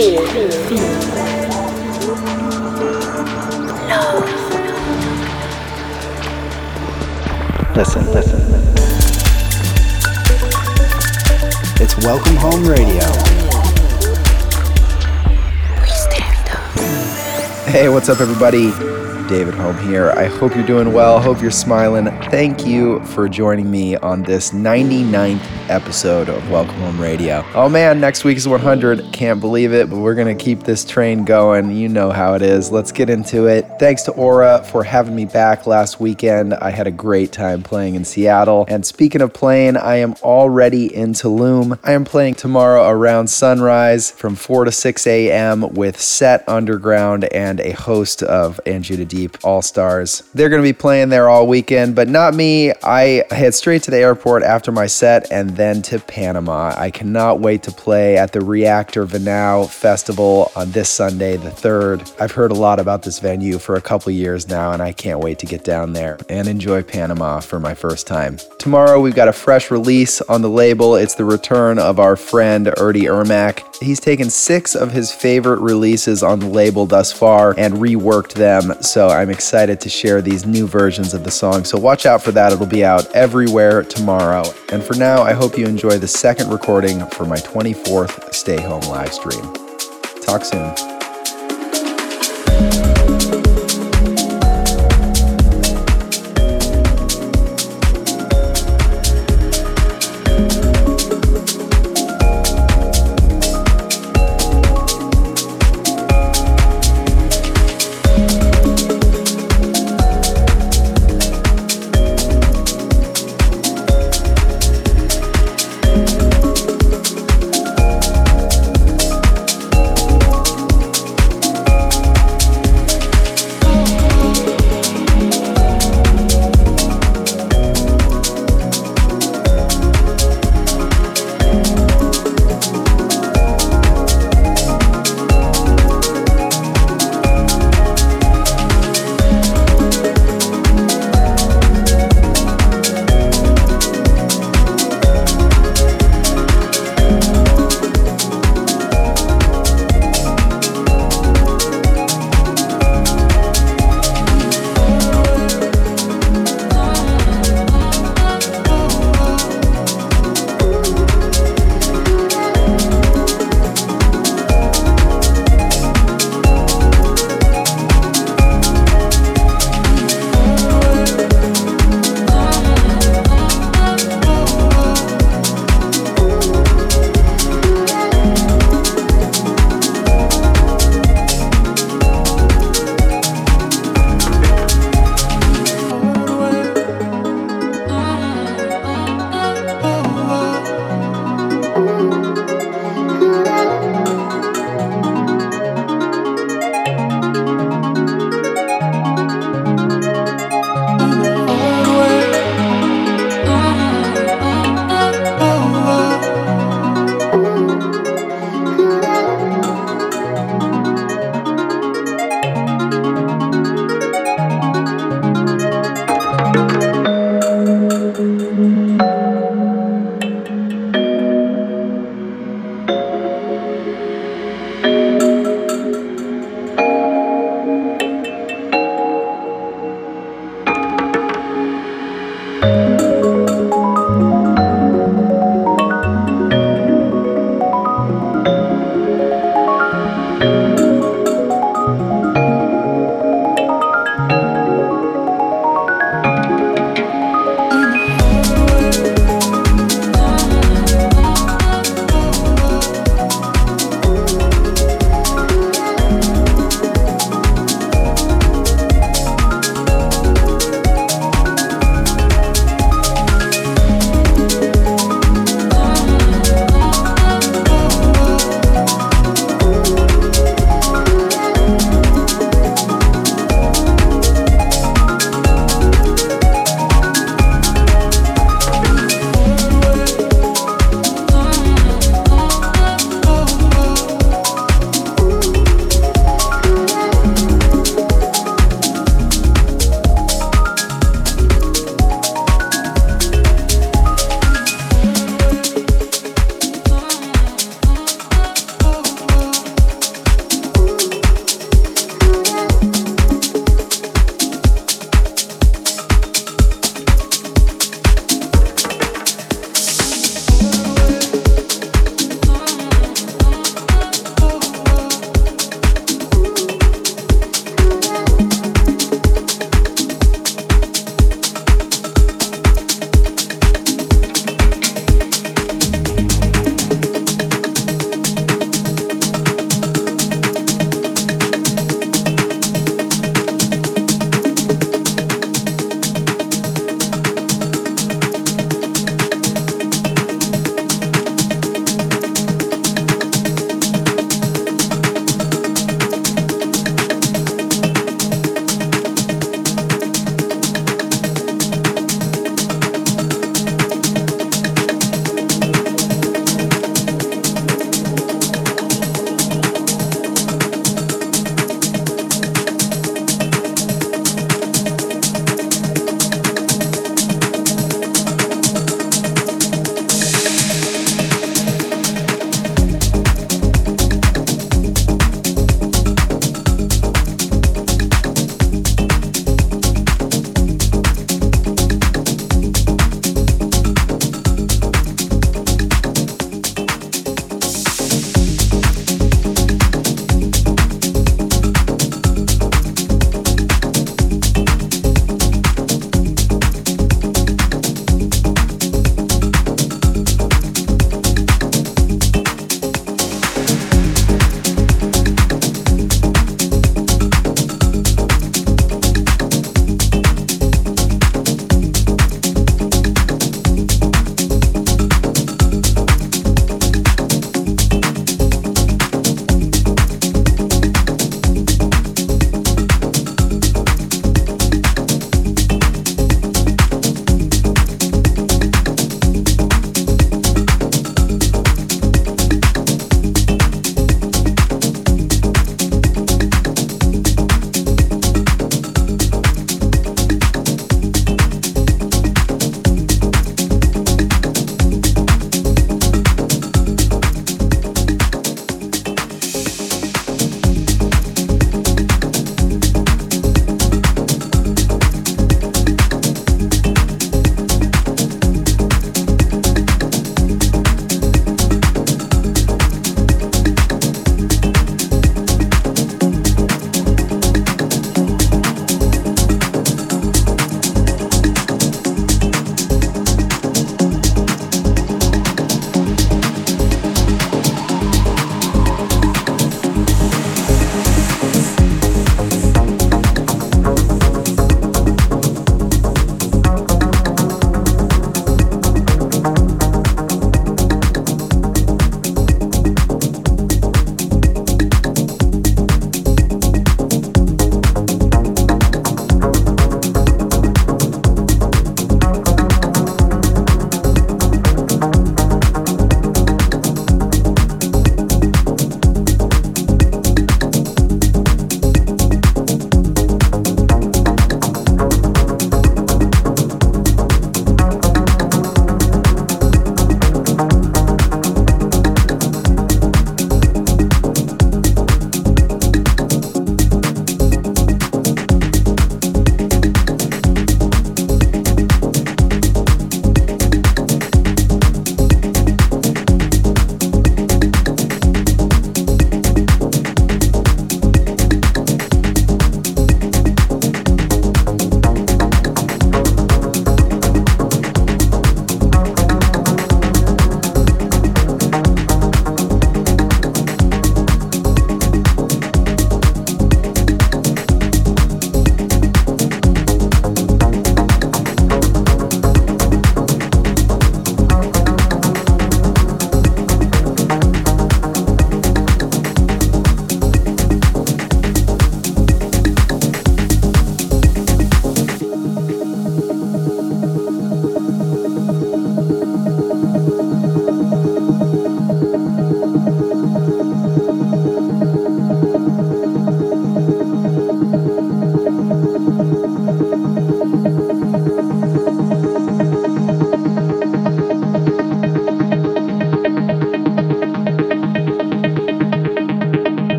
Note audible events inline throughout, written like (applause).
Listen, listen. It's Welcome Home Radio. Hey, what's up, everybody? David Home here. I hope you're doing well. Hope you're smiling. Thank you for joining me on this 99th episode of Welcome Home Radio. Oh man, next week is 100. Can't believe it, but we're going to keep this train going. You know how it is. Let's get into it. Thanks to Aura for having me back last weekend. I had a great time playing in Seattle. And speaking of playing, I am already in Tulum. I am playing tomorrow around sunrise from 4 to 6 a.m. with Set Underground and a host of Anjuna Deep All Stars. They're going to be playing there all weekend, but not me. I head straight to the airport after my set and then to Panama. I cannot wait to play at the Reactor Vanau Festival on this Sunday, the 3rd. I've heard a lot about this venue for a couple years now, and I can't wait to get down there and enjoy Panama for my first time. Tomorrow, we've got a fresh release on the label. It's the return of our friend Erdi Ermac. He's taken six of his favorite releases on the label thus far and reworked them, so I'm excited to share these new versions of the song. So watch out for that. It'll be out everywhere tomorrow. And for now, I hope you enjoy the second recording for my 24th Stay Home live stream. Talk soon.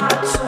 heart.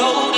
soul.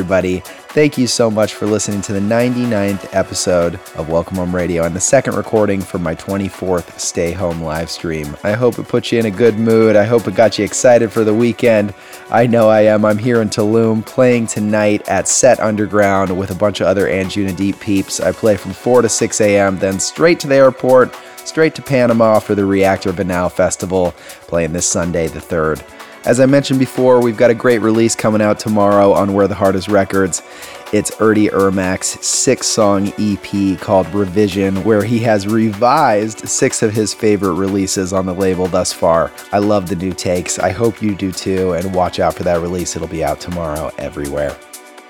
Everybody. Thank you so much for listening to the 99th episode of Welcome Home Radio and the second recording for my 24th Stay Home live stream. I hope it put you in a good mood. I hope it got you excited for the weekend. I know I am. I'm here in Tulum playing tonight at Set Underground with a bunch of other Anjuna Deep peeps. I play from 4 to 6 a.m., then straight to the airport, straight to Panama for the Reactor Banal Festival, playing this Sunday, the 3rd. As I mentioned before, we've got a great release coming out tomorrow on Where the Heart Is Records. It's Erdi Irmak's six song EP called Revision, where he has revised six of his favorite releases on the label thus far. I love the new takes. I hope you do too, and watch out for that release. It'll be out tomorrow everywhere.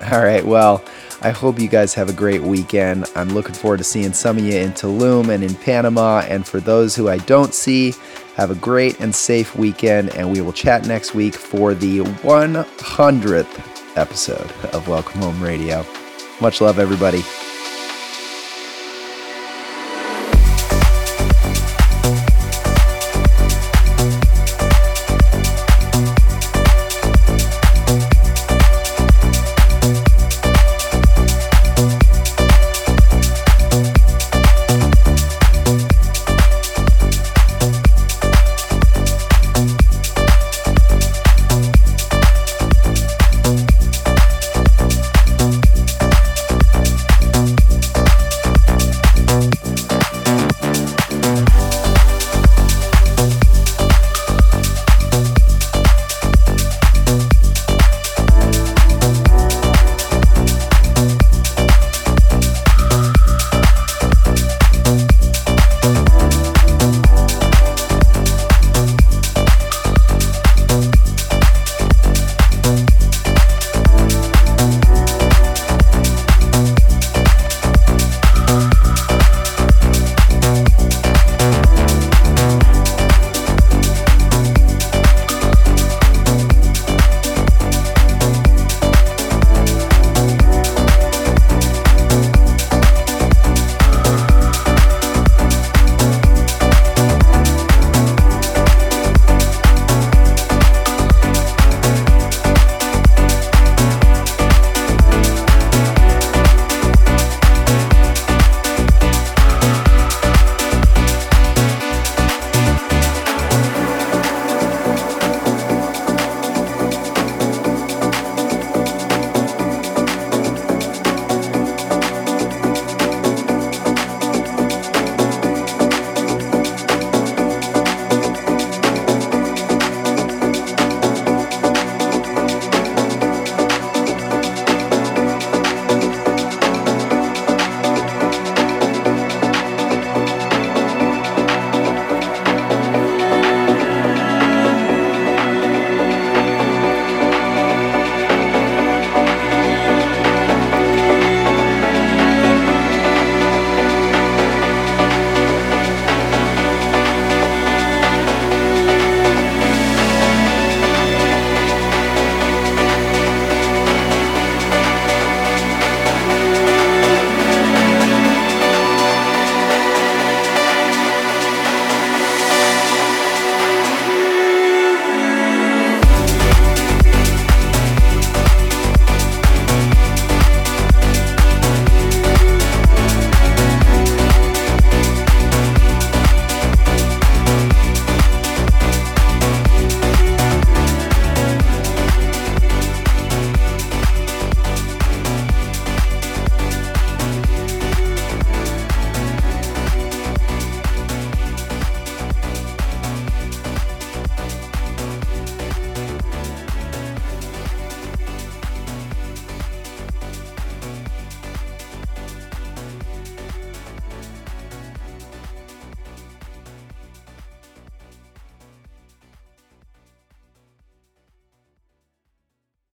(laughs) All right, well, I hope you guys have a great weekend. I'm looking forward to seeing some of you in Tulum and in Panama. And for those who I don't see, have a great and safe weekend, and we will chat next week for the 100th episode of Welcome Home Radio. Much love, everybody.